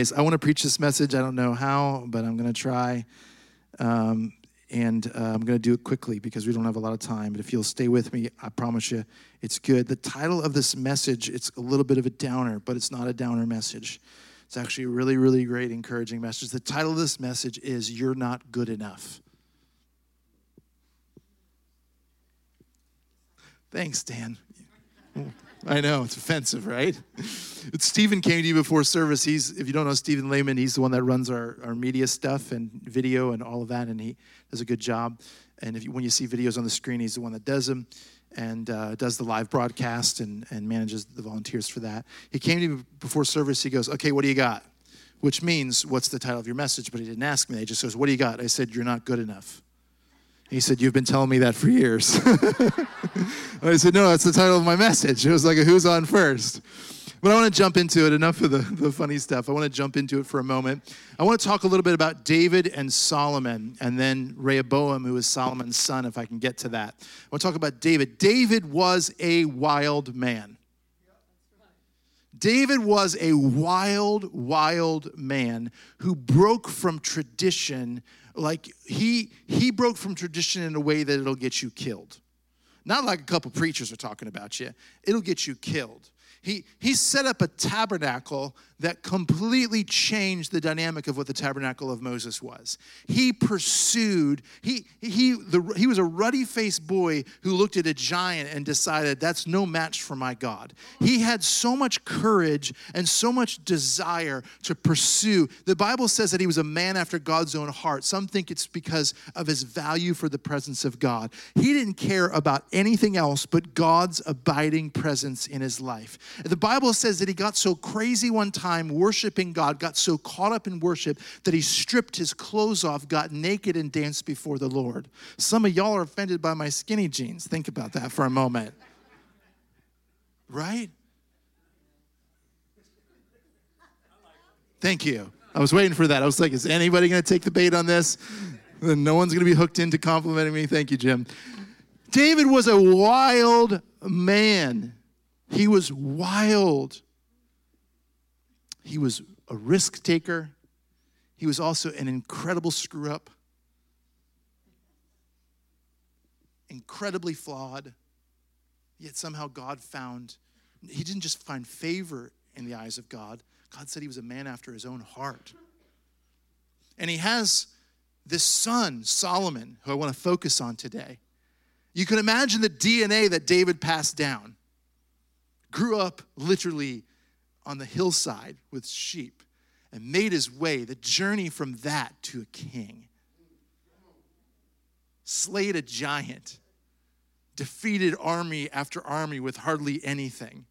anyways, I want to preach this message. I don't know how, but I'm going to try. Um, and uh, I'm going to do it quickly because we don't have a lot of time. But if you'll stay with me, I promise you it's good. The title of this message, it's a little bit of a downer, but it's not a downer message. It's actually a really, really great, encouraging message. The title of this message is You're Not Good Enough. Thanks, Dan. I know it's offensive, right? Stephen came to you before service. He's, if you don't know Stephen Lehman, he's the one that runs our, our media stuff and video and all of that, and he does a good job. And if you, when you see videos on the screen, he's the one that does them and uh, does the live broadcast and, and manages the volunteers for that. He came to me before service. He goes, "Okay, what do you got?" Which means, "What's the title of your message?" But he didn't ask me. He just goes, "What do you got?" I said, "You're not good enough." He said, You've been telling me that for years. I said, No, that's the title of my message. It was like a who's on first. But I want to jump into it. Enough of the, the funny stuff. I want to jump into it for a moment. I want to talk a little bit about David and Solomon, and then Rehoboam, who was Solomon's son, if I can get to that. I want to talk about David. David was a wild man. David was a wild, wild man who broke from tradition like he he broke from tradition in a way that it'll get you killed. Not like a couple preachers are talking about you. It'll get you killed. He, he set up a tabernacle that completely changed the dynamic of what the tabernacle of Moses was. He pursued, he, he, the, he was a ruddy faced boy who looked at a giant and decided, that's no match for my God. He had so much courage and so much desire to pursue. The Bible says that he was a man after God's own heart. Some think it's because of his value for the presence of God. He didn't care about anything else but God's abiding presence in his life. The Bible says that he got so crazy one time worshiping God, got so caught up in worship that he stripped his clothes off, got naked, and danced before the Lord. Some of y'all are offended by my skinny jeans. Think about that for a moment. Right? Thank you. I was waiting for that. I was like, is anybody going to take the bait on this? No one's going to be hooked into complimenting me. Thank you, Jim. David was a wild man. He was wild. He was a risk taker. He was also an incredible screw up, incredibly flawed. Yet somehow God found, he didn't just find favor in the eyes of God, God said he was a man after his own heart. And he has this son, Solomon, who I want to focus on today. You can imagine the DNA that David passed down grew up literally on the hillside with sheep and made his way, the journey from that to a king. Slayed a giant, defeated army after army with hardly anything.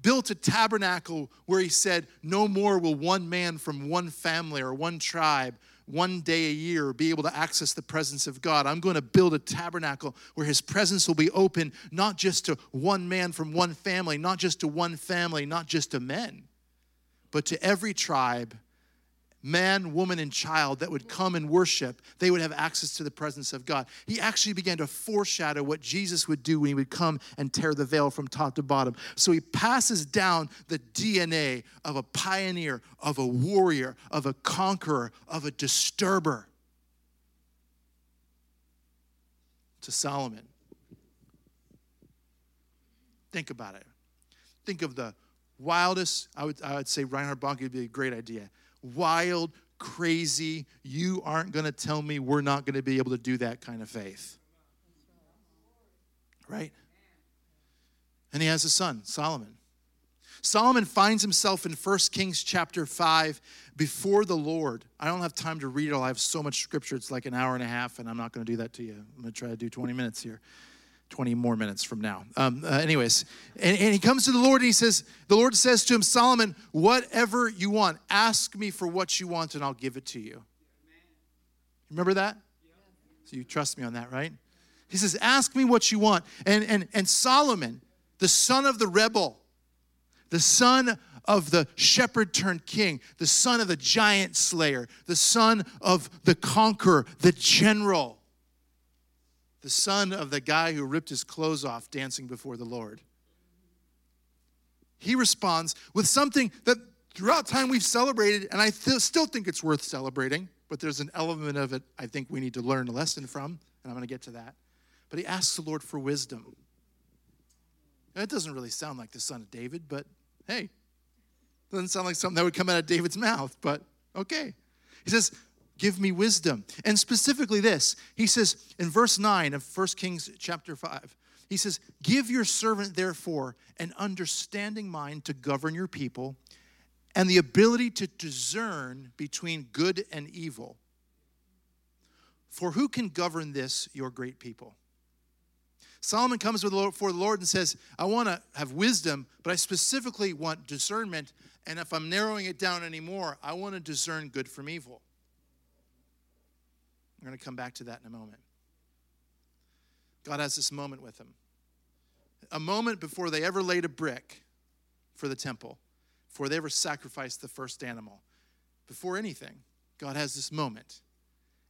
Built a tabernacle where he said, No more will one man from one family or one tribe one day a year be able to access the presence of God. I'm going to build a tabernacle where his presence will be open not just to one man from one family, not just to one family, not just to men, but to every tribe man, woman, and child that would come and worship, they would have access to the presence of God. He actually began to foreshadow what Jesus would do when he would come and tear the veil from top to bottom. So he passes down the DNA of a pioneer, of a warrior, of a conqueror, of a disturber to Solomon. Think about it. Think of the wildest, I would, I would say Reinhard Bonnke would be a great idea wild, crazy, you aren't going to tell me we're not going to be able to do that kind of faith. Right? And he has a son, Solomon. Solomon finds himself in 1 Kings chapter 5 before the Lord. I don't have time to read it all. I have so much scripture, it's like an hour and a half, and I'm not going to do that to you. I'm going to try to do 20 minutes here. 20 more minutes from now. Um, uh, anyways, and, and he comes to the Lord and he says, The Lord says to him, Solomon, whatever you want, ask me for what you want and I'll give it to you. Remember that? So you trust me on that, right? He says, Ask me what you want. And, and, and Solomon, the son of the rebel, the son of the shepherd turned king, the son of the giant slayer, the son of the conqueror, the general the son of the guy who ripped his clothes off dancing before the Lord. he responds with something that throughout time we've celebrated, and I th- still think it's worth celebrating, but there's an element of it I think we need to learn a lesson from, and I'm going to get to that. But he asks the Lord for wisdom. That doesn't really sound like the son of David, but hey, doesn't sound like something that would come out of David's mouth, but okay. He says, Give me wisdom. And specifically this, he says in verse 9 of 1 Kings chapter 5, he says, Give your servant, therefore, an understanding mind to govern your people and the ability to discern between good and evil. For who can govern this, your great people? Solomon comes before the Lord and says, I want to have wisdom, but I specifically want discernment. And if I'm narrowing it down anymore, I want to discern good from evil. I'm going to come back to that in a moment. God has this moment with him. A moment before they ever laid a brick for the temple, before they ever sacrificed the first animal. Before anything, God has this moment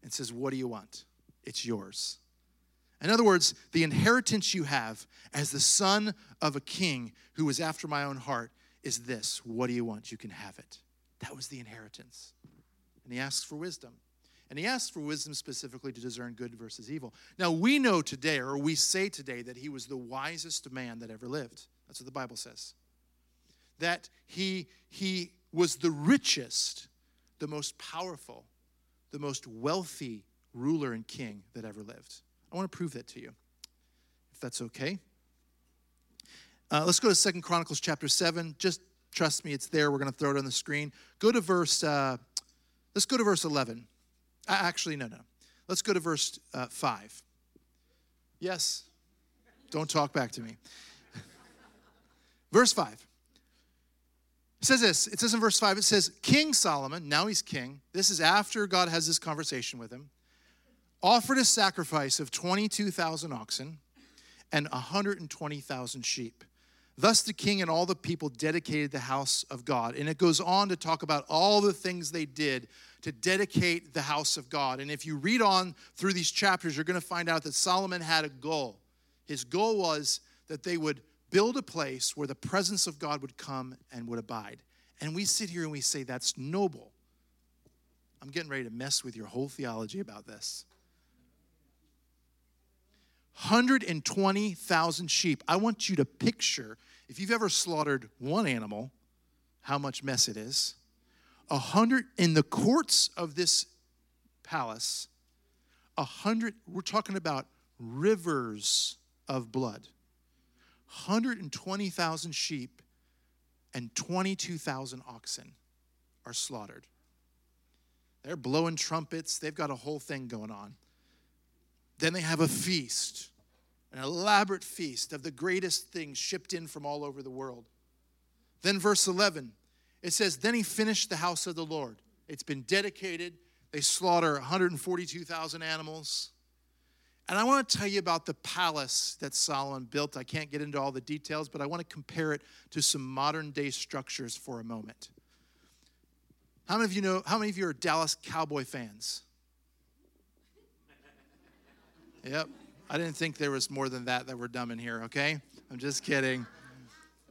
and says, What do you want? It's yours. In other words, the inheritance you have as the son of a king who was after my own heart is this What do you want? You can have it. That was the inheritance. And he asks for wisdom. And he asks for wisdom specifically to discern good versus evil. Now, we know today, or we say today, that he was the wisest man that ever lived. That's what the Bible says. That he, he was the richest, the most powerful, the most wealthy ruler and king that ever lived. I want to prove that to you, if that's okay. Uh, let's go to Second Chronicles chapter 7. Just trust me, it's there. We're going to throw it on the screen. Go to verse, uh, let's go to verse 11. Uh, actually, no, no. Let's go to verse uh, 5. Yes? Don't talk back to me. verse 5. It says this. It says in verse 5, it says, King Solomon, now he's king. This is after God has this conversation with him offered a sacrifice of 22,000 oxen and 120,000 sheep. Thus the king and all the people dedicated the house of God. And it goes on to talk about all the things they did to dedicate the house of God. And if you read on through these chapters, you're going to find out that Solomon had a goal. His goal was that they would build a place where the presence of God would come and would abide. And we sit here and we say, that's noble. I'm getting ready to mess with your whole theology about this. 120,000 sheep. I want you to picture, if you've ever slaughtered one animal, how much mess it is. A hundred in the courts of this palace, a hundred, we're talking about rivers of blood. 120,000 sheep and 22,000 oxen are slaughtered. They're blowing trumpets, they've got a whole thing going on. Then they have a feast, an elaborate feast of the greatest things shipped in from all over the world. Then, verse 11, it says, Then he finished the house of the Lord. It's been dedicated. They slaughter 142,000 animals. And I want to tell you about the palace that Solomon built. I can't get into all the details, but I want to compare it to some modern day structures for a moment. How many of you know, how many of you are Dallas Cowboy fans? Yep. I didn't think there was more than that that were dumb in here, okay? I'm just kidding.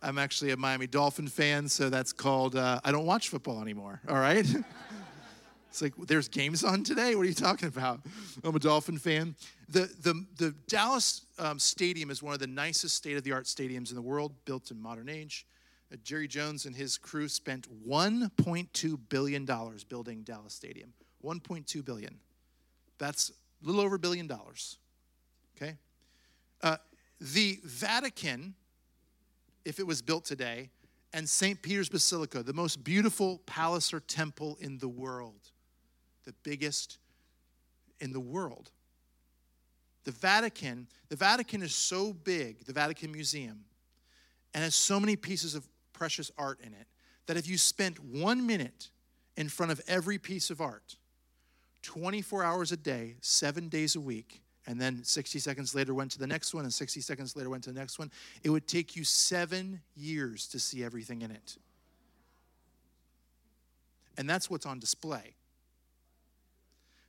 I'm actually a Miami Dolphin fan, so that's called uh, I don't watch football anymore, all right? it's like, there's games on today? What are you talking about? I'm a Dolphin fan. The, the, the Dallas um, Stadium is one of the nicest state of the art stadiums in the world, built in modern age. Uh, Jerry Jones and his crew spent $1.2 billion building Dallas Stadium. 1.2 billion. That's a little over a billion dollars. Okay? Uh, the Vatican, if it was built today, and St. Peter's Basilica, the most beautiful palace or temple in the world, the biggest in the world. The Vatican, the Vatican is so big, the Vatican Museum, and has so many pieces of precious art in it that if you spent one minute in front of every piece of art, 24 hours a day, seven days a week, and then 60 seconds later went to the next one, and 60 seconds later went to the next one, it would take you seven years to see everything in it. And that's what's on display.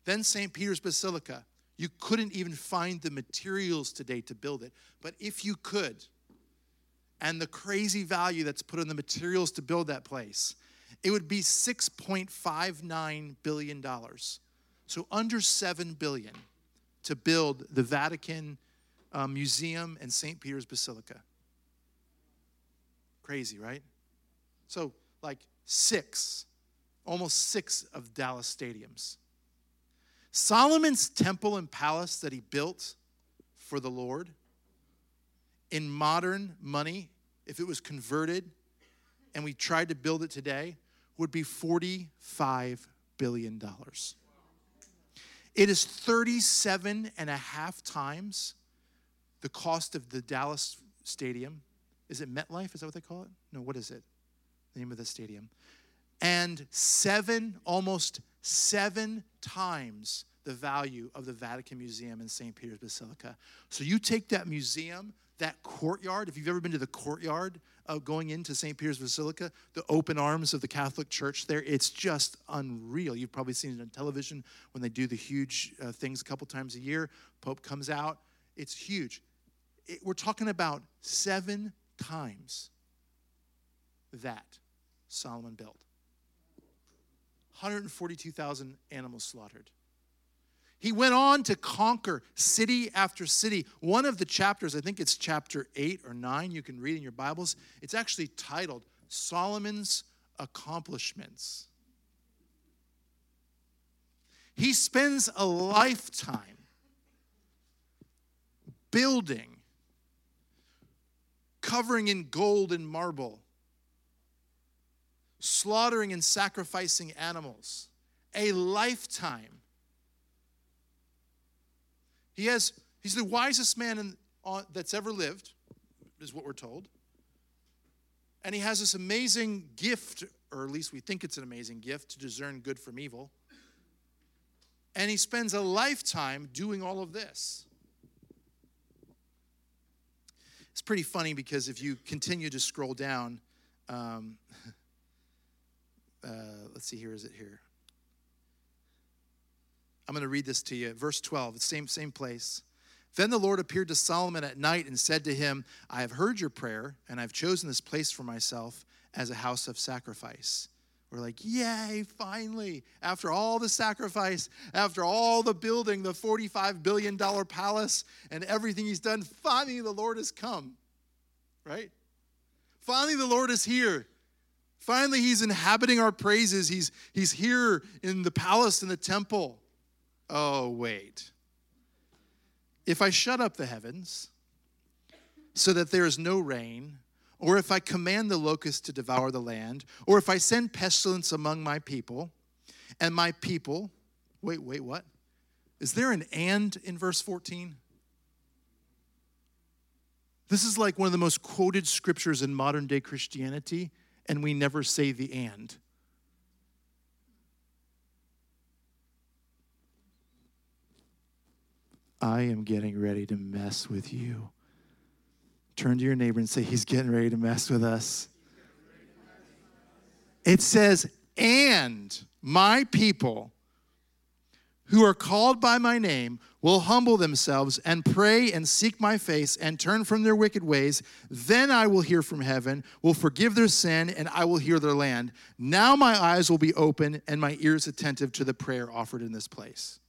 Then St. Peter's Basilica. You couldn't even find the materials today to build it. But if you could, and the crazy value that's put on the materials to build that place, it would be $6.59 billion. So under 7 billion to build the Vatican uh, Museum and St. Peter's Basilica. Crazy, right? So, like six, almost six of Dallas stadiums. Solomon's temple and palace that he built for the Lord in modern money, if it was converted and we tried to build it today, would be $45 billion. It is 37 and a half times the cost of the Dallas stadium. Is it MetLife? Is that what they call it? No, what is it? The name of the stadium. And seven, almost seven times the value of the Vatican Museum in St. Peter's Basilica. So you take that museum, that courtyard, if you've ever been to the courtyard of going into St. Peter's Basilica, the open arms of the Catholic Church there, it's just unreal. You've probably seen it on television when they do the huge uh, things a couple times a year. Pope comes out, it's huge. It, we're talking about seven times that Solomon built. 142,000 animals slaughtered. He went on to conquer city after city. One of the chapters, I think it's chapter 8 or 9, you can read in your Bibles, it's actually titled Solomon's Accomplishments. He spends a lifetime building, covering in gold and marble, slaughtering and sacrificing animals. A lifetime he has, he's the wisest man in, on, that's ever lived, is what we're told. And he has this amazing gift, or at least we think it's an amazing gift, to discern good from evil. And he spends a lifetime doing all of this. It's pretty funny because if you continue to scroll down, um, uh, let's see, here is it here? I'm going to read this to you. Verse 12, same, same place. Then the Lord appeared to Solomon at night and said to him, I have heard your prayer, and I've chosen this place for myself as a house of sacrifice. We're like, yay, finally. After all the sacrifice, after all the building, the $45 billion palace, and everything he's done, finally the Lord has come. Right? Finally the Lord is here. Finally, he's inhabiting our praises. He's, he's here in the palace in the temple. Oh, wait. If I shut up the heavens so that there is no rain, or if I command the locusts to devour the land, or if I send pestilence among my people, and my people, wait, wait, what? Is there an and in verse 14? This is like one of the most quoted scriptures in modern day Christianity, and we never say the and. I am getting ready to mess with you. Turn to your neighbor and say, He's getting ready to mess with us. It says, And my people who are called by my name will humble themselves and pray and seek my face and turn from their wicked ways. Then I will hear from heaven, will forgive their sin, and I will hear their land. Now my eyes will be open and my ears attentive to the prayer offered in this place.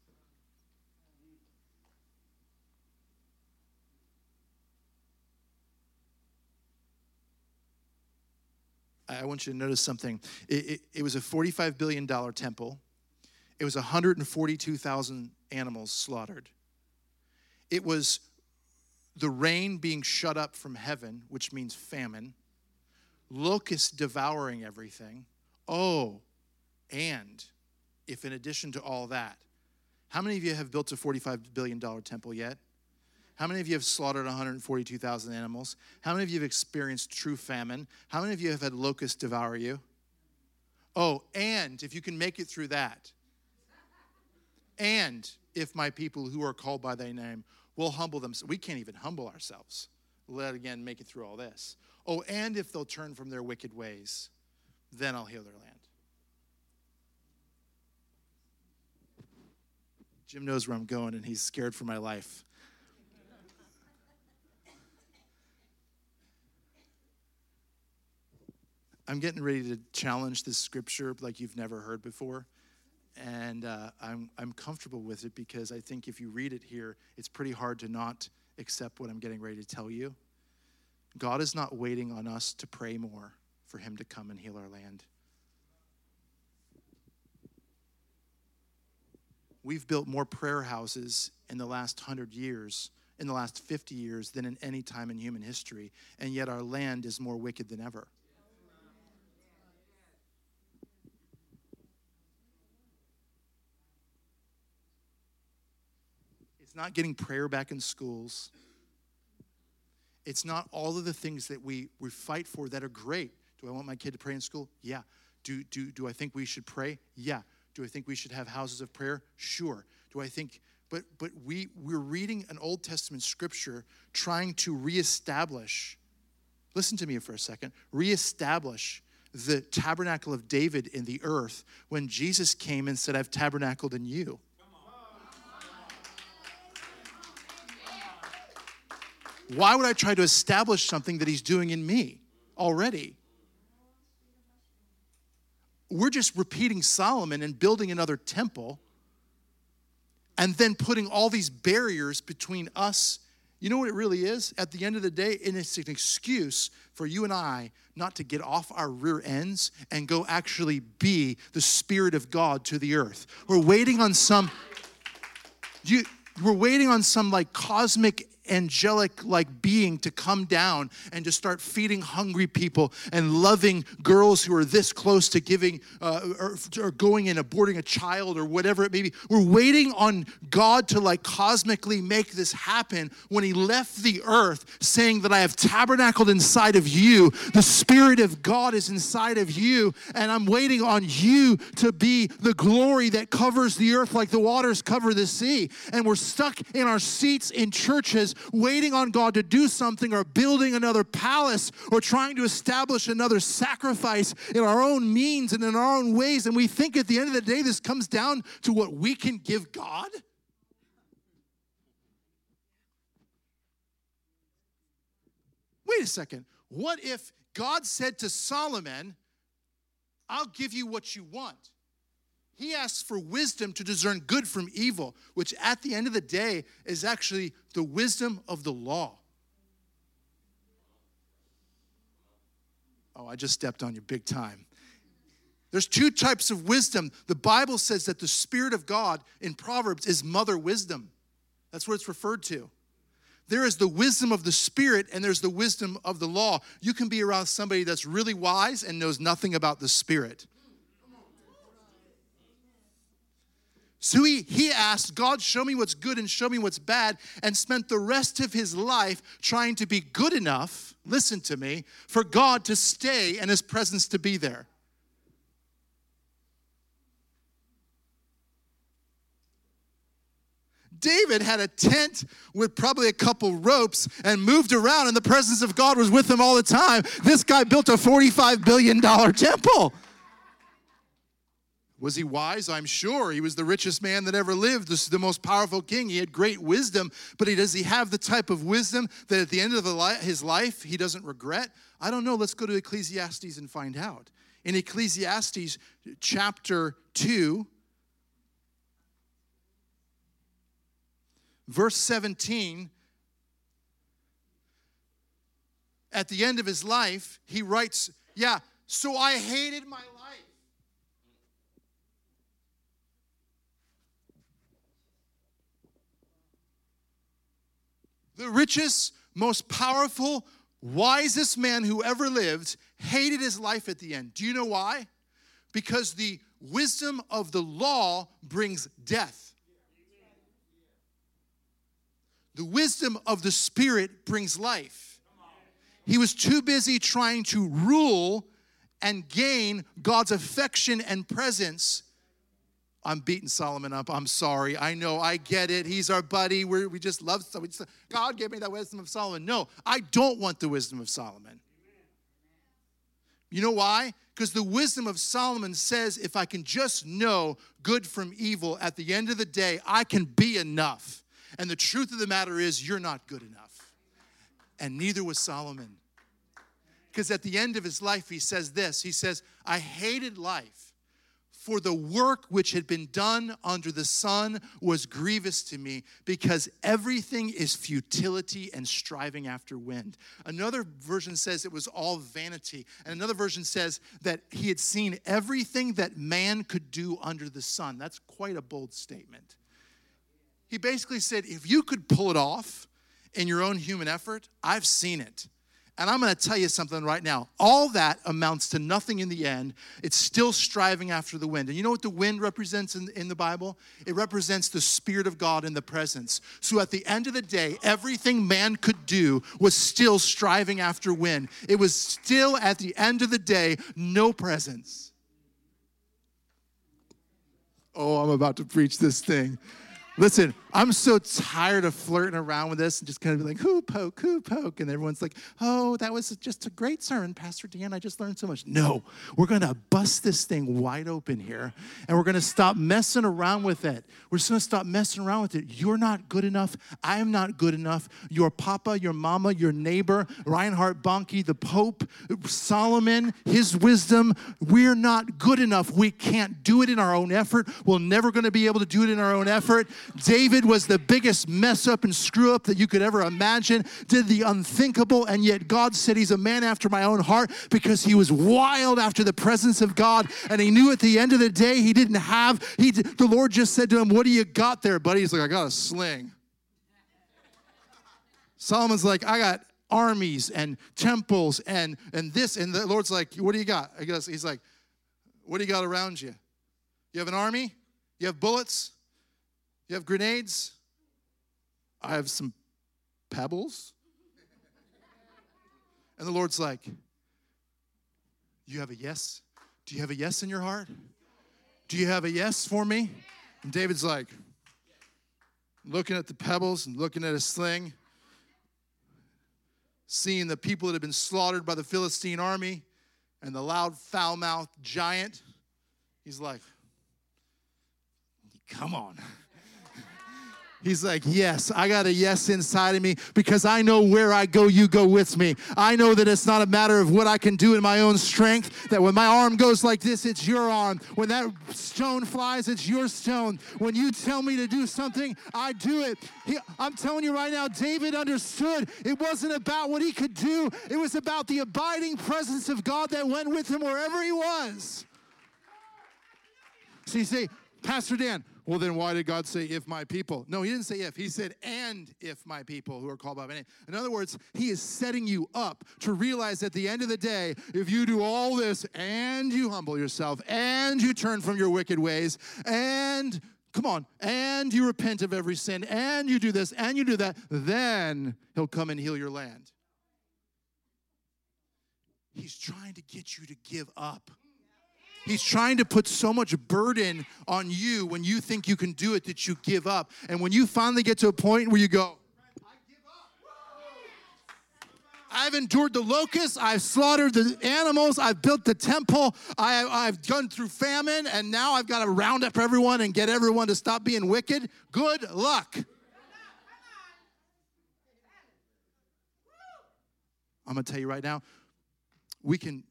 I want you to notice something. It, it, it was a $45 billion temple, it was 142,000 animals slaughtered. It was the rain being shut up from heaven, which means famine, locusts devouring everything. Oh, and if in addition to all that, how many of you have built a $45 billion temple yet? How many of you have slaughtered 142,000 animals? How many of you have experienced true famine? How many of you have had locusts devour you? Oh, and if you can make it through that, and if my people who are called by thy name will humble themselves, we can't even humble ourselves. Let again make it through all this. Oh, and if they'll turn from their wicked ways, then I'll heal their land. Jim knows where I'm going, and he's scared for my life. I'm getting ready to challenge this scripture like you've never heard before. And uh, I'm, I'm comfortable with it because I think if you read it here, it's pretty hard to not accept what I'm getting ready to tell you. God is not waiting on us to pray more for Him to come and heal our land. We've built more prayer houses in the last hundred years, in the last 50 years, than in any time in human history, and yet our land is more wicked than ever. It's not getting prayer back in schools. It's not all of the things that we, we fight for that are great. Do I want my kid to pray in school? Yeah. Do, do, do I think we should pray? Yeah. Do I think we should have houses of prayer? Sure. Do I think, but, but we, we're reading an Old Testament scripture trying to reestablish, listen to me for a second, reestablish the tabernacle of David in the earth when Jesus came and said, I've tabernacled in you. Why would I try to establish something that he's doing in me already? We're just repeating Solomon and building another temple and then putting all these barriers between us. You know what it really is? At the end of the day, it's an excuse for you and I not to get off our rear ends and go actually be the Spirit of God to the earth. We're waiting on some. You, we're waiting on some like cosmic angelic like being to come down and to start feeding hungry people and loving girls who are this close to giving uh, or, or going and aborting a child or whatever it may be. We're waiting on God to like cosmically make this happen when He left the earth saying that I have tabernacled inside of you. The Spirit of God is inside of you, and I'm waiting on you to be the glory that covers the earth like the waters cover the sea. And we're stuck in our seats in churches waiting on God to do something or building another palace or trying to establish another sacrifice in our own means and in our own ways. And we think at the end of the day, this comes down to what we can give God. Wait a second. What if God said to Solomon, I'll give you what you want? He asks for wisdom to discern good from evil, which at the end of the day is actually the wisdom of the law. Oh, I just stepped on you big time. There's two types of wisdom. The Bible says that the Spirit of God in Proverbs is mother wisdom. That's what it's referred to. There is the wisdom of the Spirit and there's the wisdom of the law. You can be around somebody that's really wise and knows nothing about the Spirit. So he, he asked, God, show me what's good and show me what's bad, and spent the rest of his life trying to be good enough, listen to me, for God to stay and his presence to be there. David had a tent with probably a couple ropes and moved around, and the presence of God was with him all the time. This guy built a $45 billion temple. Was he wise? I'm sure. He was the richest man that ever lived, this the most powerful king. He had great wisdom, but he, does he have the type of wisdom that at the end of li- his life he doesn't regret? I don't know. Let's go to Ecclesiastes and find out. In Ecclesiastes chapter 2, verse 17, at the end of his life, he writes, Yeah, so I hated my life the richest, most powerful, wisest man who ever lived, hated his life at the end. Do you know why? Because the wisdom of the law brings death. The wisdom of the Spirit brings life. He was too busy trying to rule and gain God's affection and presence I'm beating Solomon up. I'm sorry. I know. I get it. He's our buddy. We're, we just love just, God gave me that wisdom of Solomon. No, I don't want the wisdom of Solomon. You know why? Because the wisdom of Solomon says if I can just know good from evil at the end of the day, I can be enough. And the truth of the matter is, you're not good enough. And neither was Solomon. Because at the end of his life, he says this He says, I hated life for the work which had been done under the sun was grievous to me because everything is futility and striving after wind. Another version says it was all vanity. And another version says that he had seen everything that man could do under the sun. That's quite a bold statement. He basically said, if you could pull it off in your own human effort, I've seen it. And I'm going to tell you something right now. All that amounts to nothing in the end. It's still striving after the wind. And you know what the wind represents in, in the Bible? It represents the Spirit of God in the presence. So at the end of the day, everything man could do was still striving after wind. It was still at the end of the day, no presence. Oh, I'm about to preach this thing. Listen, I'm so tired of flirting around with this and just kind of be like, who poke, who poke. And everyone's like, oh, that was just a great sermon, Pastor Dan. I just learned so much. No, we're going to bust this thing wide open here and we're going to stop messing around with it. We're just going to stop messing around with it. You're not good enough. I am not good enough. Your papa, your mama, your neighbor, Reinhard Bonnke, the Pope, Solomon, his wisdom. We're not good enough. We can't do it in our own effort. We're never going to be able to do it in our own effort. David was the biggest mess up and screw up that you could ever imagine, did the unthinkable, and yet God said he's a man after my own heart because he was wild after the presence of God. And he knew at the end of the day he didn't have, he, the Lord just said to him, What do you got there, buddy? He's like, I got a sling. Solomon's like, I got armies and temples and and this and the Lord's like, what do you got? I guess he's like, what do you got around you? You have an army? You have bullets? You have grenades? I have some pebbles. And the Lord's like, You have a yes? Do you have a yes in your heart? Do you have a yes for me? And David's like, looking at the pebbles and looking at his sling, seeing the people that had been slaughtered by the Philistine army and the loud, foul mouthed giant. He's like, Come on. He's like, Yes, I got a yes inside of me because I know where I go, you go with me. I know that it's not a matter of what I can do in my own strength, that when my arm goes like this, it's your arm. When that stone flies, it's your stone. When you tell me to do something, I do it. He, I'm telling you right now, David understood it wasn't about what he could do, it was about the abiding presence of God that went with him wherever he was. So you say, Pastor Dan, well, then why did God say, if my people? No, he didn't say if. He said, and if my people who are called by my name. In other words, he is setting you up to realize at the end of the day, if you do all this and you humble yourself and you turn from your wicked ways and come on, and you repent of every sin and you do this and you do that, then he'll come and heal your land. He's trying to get you to give up. He's trying to put so much burden on you when you think you can do it that you give up. And when you finally get to a point where you go, I've endured the locusts. I've slaughtered the animals. I've built the temple. I, have gone through famine, and now I've got to round up everyone and get everyone to stop being wicked. Good luck. I'm going to tell you right now, we can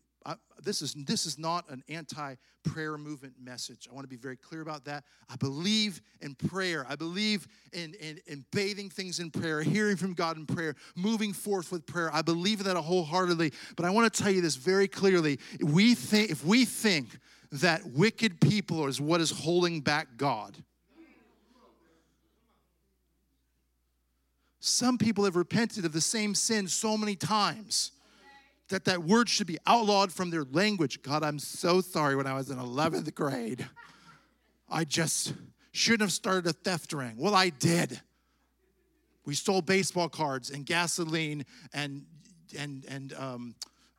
this is this is not an anti-prayer movement message. I want to be very clear about that. I believe in prayer. I believe in, in, in bathing things in prayer, hearing from God in prayer, moving forth with prayer. I believe in that wholeheartedly. But I want to tell you this very clearly. We think if we think that wicked people is what is holding back God. Some people have repented of the same sin so many times that that word should be outlawed from their language. God, I'm so sorry when I was in 11th grade. I just shouldn't have started a theft ring. Well, I did. We stole baseball cards and gasoline and and and um,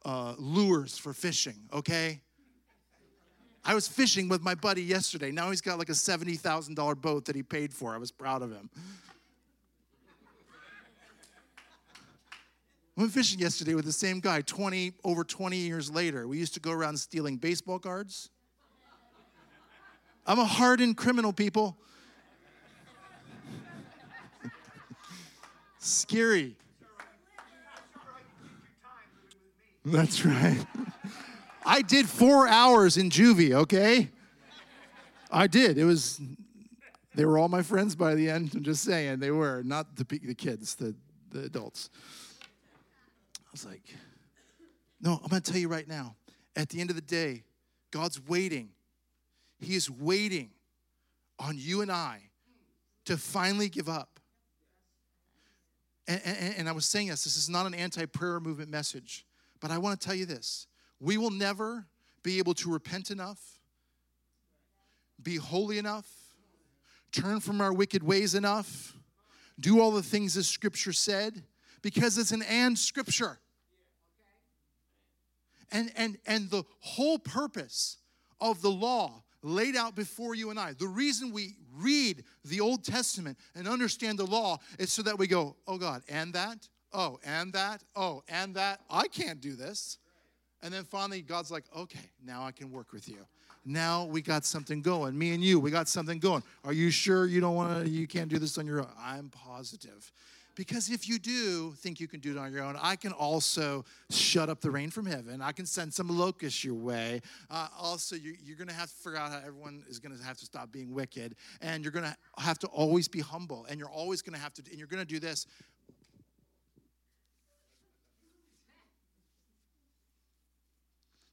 uh, lures for fishing. Okay. I was fishing with my buddy yesterday. Now he's got like a seventy thousand dollar boat that he paid for. I was proud of him. Went fishing yesterday with the same guy 20 over 20 years later. We used to go around stealing baseball cards. I'm a hardened criminal, people. Scary. That's right. I did four hours in juvie, okay? I did. It was, they were all my friends by the end. I'm just saying, they were, not the, the kids, the, the adults. Was like, no, I'm going to tell you right now. At the end of the day, God's waiting. He is waiting on you and I to finally give up. And, and, and I was saying this, this is not an anti prayer movement message, but I want to tell you this. We will never be able to repent enough, be holy enough, turn from our wicked ways enough, do all the things as Scripture said, because it's an and Scripture. And, and, and the whole purpose of the law laid out before you and I, the reason we read the Old Testament and understand the law is so that we go, oh God, and that, oh, and that, oh, and that. I can't do this. And then finally, God's like, okay, now I can work with you. Now we got something going. Me and you, we got something going. Are you sure you don't want to, you can't do this on your own? I'm positive. Because if you do think you can do it on your own, I can also shut up the rain from heaven. I can send some locusts your way. Uh, also, you, you're going to have to figure out how everyone is going to have to stop being wicked. And you're going to have to always be humble. And you're always going to have to, and you're going to do this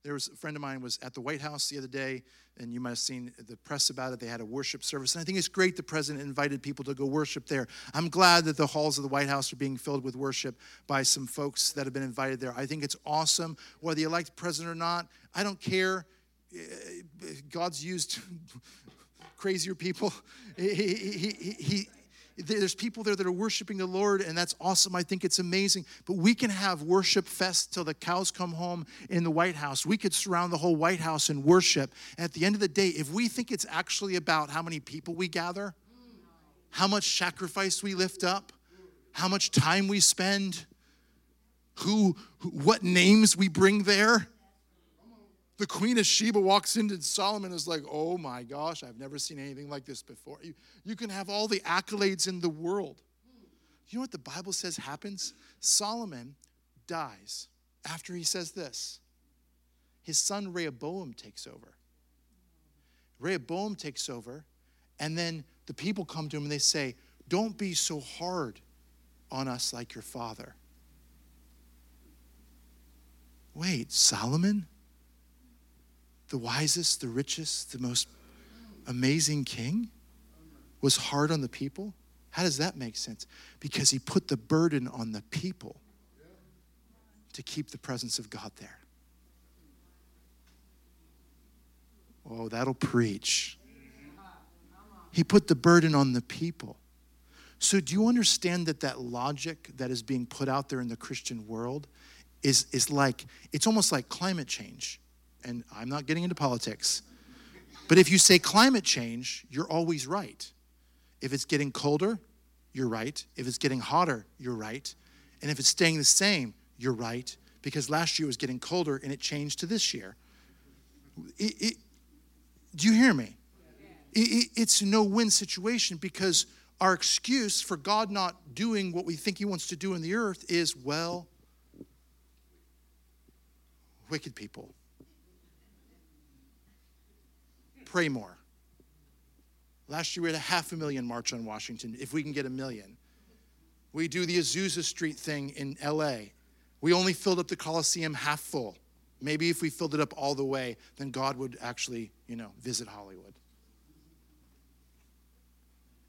There was a friend of mine was at the White House the other day, and you might have seen the press about it. They had a worship service, and I think it's great the president invited people to go worship there. I'm glad that the halls of the White House are being filled with worship by some folks that have been invited there. I think it's awesome, whether you like the president or not. I don't care. Eh, God's used crazier people. He, he, he, there's people there that are worshiping the Lord, and that's awesome. I think it's amazing. But we can have worship fest till the cows come home in the White House. We could surround the whole White House in worship. at the end of the day, if we think it's actually about how many people we gather, how much sacrifice we lift up, how much time we spend, who, what names we bring there, the Queen of Sheba walks into Solomon is like, oh my gosh, I've never seen anything like this before. You, you can have all the accolades in the world. You know what the Bible says happens? Solomon dies after he says this. His son Rehoboam takes over. Rehoboam takes over, and then the people come to him and they say, Don't be so hard on us like your father. Wait, Solomon? The wisest, the richest, the most amazing king was hard on the people? How does that make sense? Because he put the burden on the people to keep the presence of God there. Oh, that'll preach. He put the burden on the people. So, do you understand that that logic that is being put out there in the Christian world is, is like, it's almost like climate change and I'm not getting into politics, but if you say climate change, you're always right. If it's getting colder, you're right. If it's getting hotter, you're right. And if it's staying the same, you're right. Because last year was getting colder and it changed to this year. It, it, do you hear me? It, it's a no win situation because our excuse for God not doing what we think He wants to do in the earth is, well, wicked people. Pray more. Last year we had a half a million march on Washington, if we can get a million. We do the Azusa Street thing in LA. We only filled up the Coliseum half full. Maybe if we filled it up all the way, then God would actually, you know, visit Hollywood.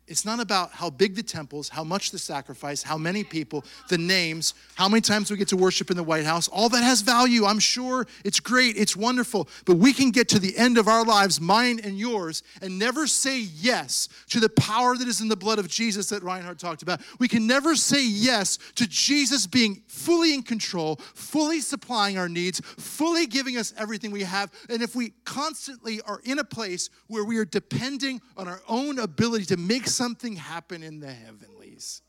It's not about how big the temples, how much the sacrifice, how many people, the names, how many times we get to worship in the White House. All that has value. I'm sure it's great, it's wonderful. But we can get to the end of our lives, mine and yours, and never say yes to the power that is in the blood of Jesus that Reinhard talked about. We can never say yes to Jesus being fully in control, fully supplying our needs, fully giving us everything we have. And if we constantly are in a place where we are depending on our own ability to make something happen in the heavenlies.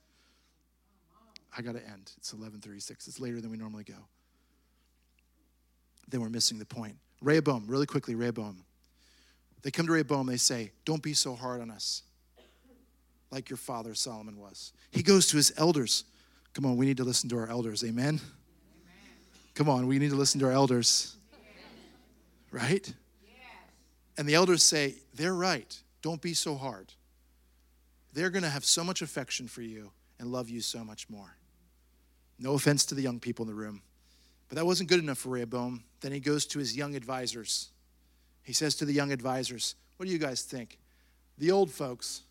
I got to end. It's 11:36. It's later than we normally go. Then we're missing the point. Rehoboam, really quickly, Rehoboam. They come to Rehoboam, they say, Don't be so hard on us, like your father Solomon was. He goes to his elders. Come on, we need to listen to our elders. Amen. Come on, we need to listen to our elders. Right? And the elders say, they're right. Don't be so hard. They're going to have so much affection for you and love you so much more. No offense to the young people in the room. But that wasn't good enough for Rehoboam. Then he goes to his young advisors. He says to the young advisors, What do you guys think? The old folks,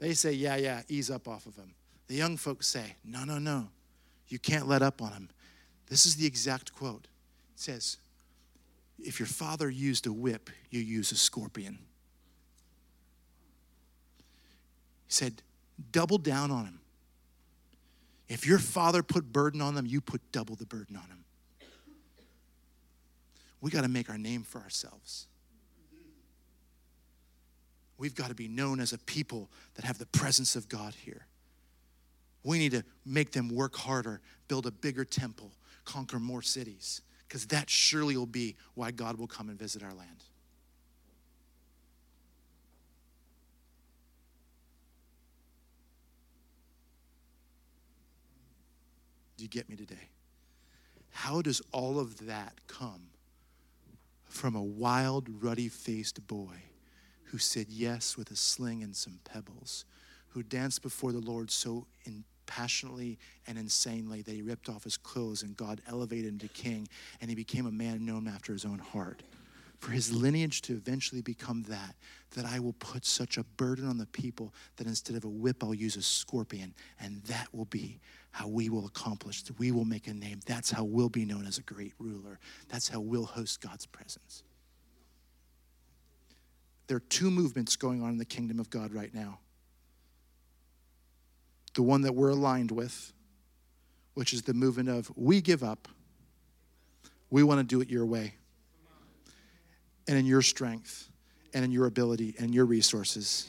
they say, Yeah, yeah, ease up off of him. The young folks say, No, no, no. You can't let up on him. This is the exact quote. It says, If your father used a whip, you use a scorpion. He said, Double down on him. If your father put burden on them, you put double the burden on him we got to make our name for ourselves. We've got to be known as a people that have the presence of God here. We need to make them work harder, build a bigger temple, conquer more cities, because that surely will be why God will come and visit our land. You get me today? How does all of that come from a wild, ruddy faced boy who said yes with a sling and some pebbles, who danced before the Lord so passionately and insanely that he ripped off his clothes and God elevated him to king and he became a man known after his own heart. For his lineage to eventually become that, that I will put such a burden on the people that instead of a whip, I'll use a scorpion, and that will be how we will accomplish, we will make a name. That's how we'll be known as a great ruler. That's how we'll host God's presence. There are two movements going on in the kingdom of God right now. The one that we're aligned with, which is the movement of we give up, we want to do it your way, and in your strength, and in your ability, and your resources.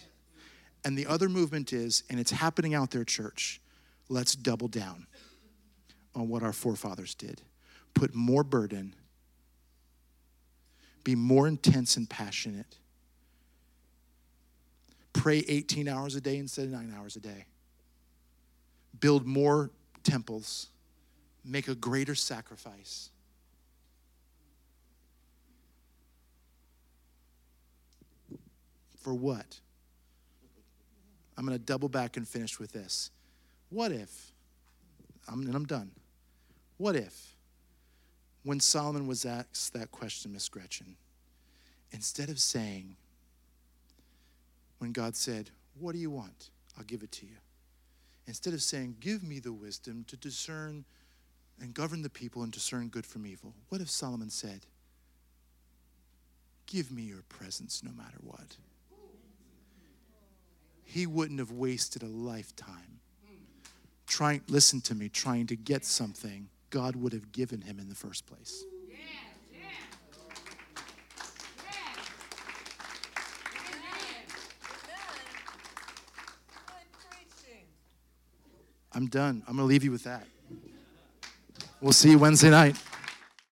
And the other movement is, and it's happening out there, church let's double down on what our forefathers did. Put more burden, be more intense and passionate. Pray 18 hours a day instead of nine hours a day. Build more temples. Make a greater sacrifice. For what? I'm going to double back and finish with this. What if, and I'm done, what if, when Solomon was asked that question, Miss Gretchen, instead of saying, when God said, What do you want? I'll give it to you. Instead of saying, Give me the wisdom to discern and govern the people and discern good from evil, what if Solomon said, Give me your presence no matter what? He wouldn't have wasted a lifetime trying, listen to me, trying to get something God would have given him in the first place. I'm done. I'm going to leave you with that. We'll see you Wednesday night.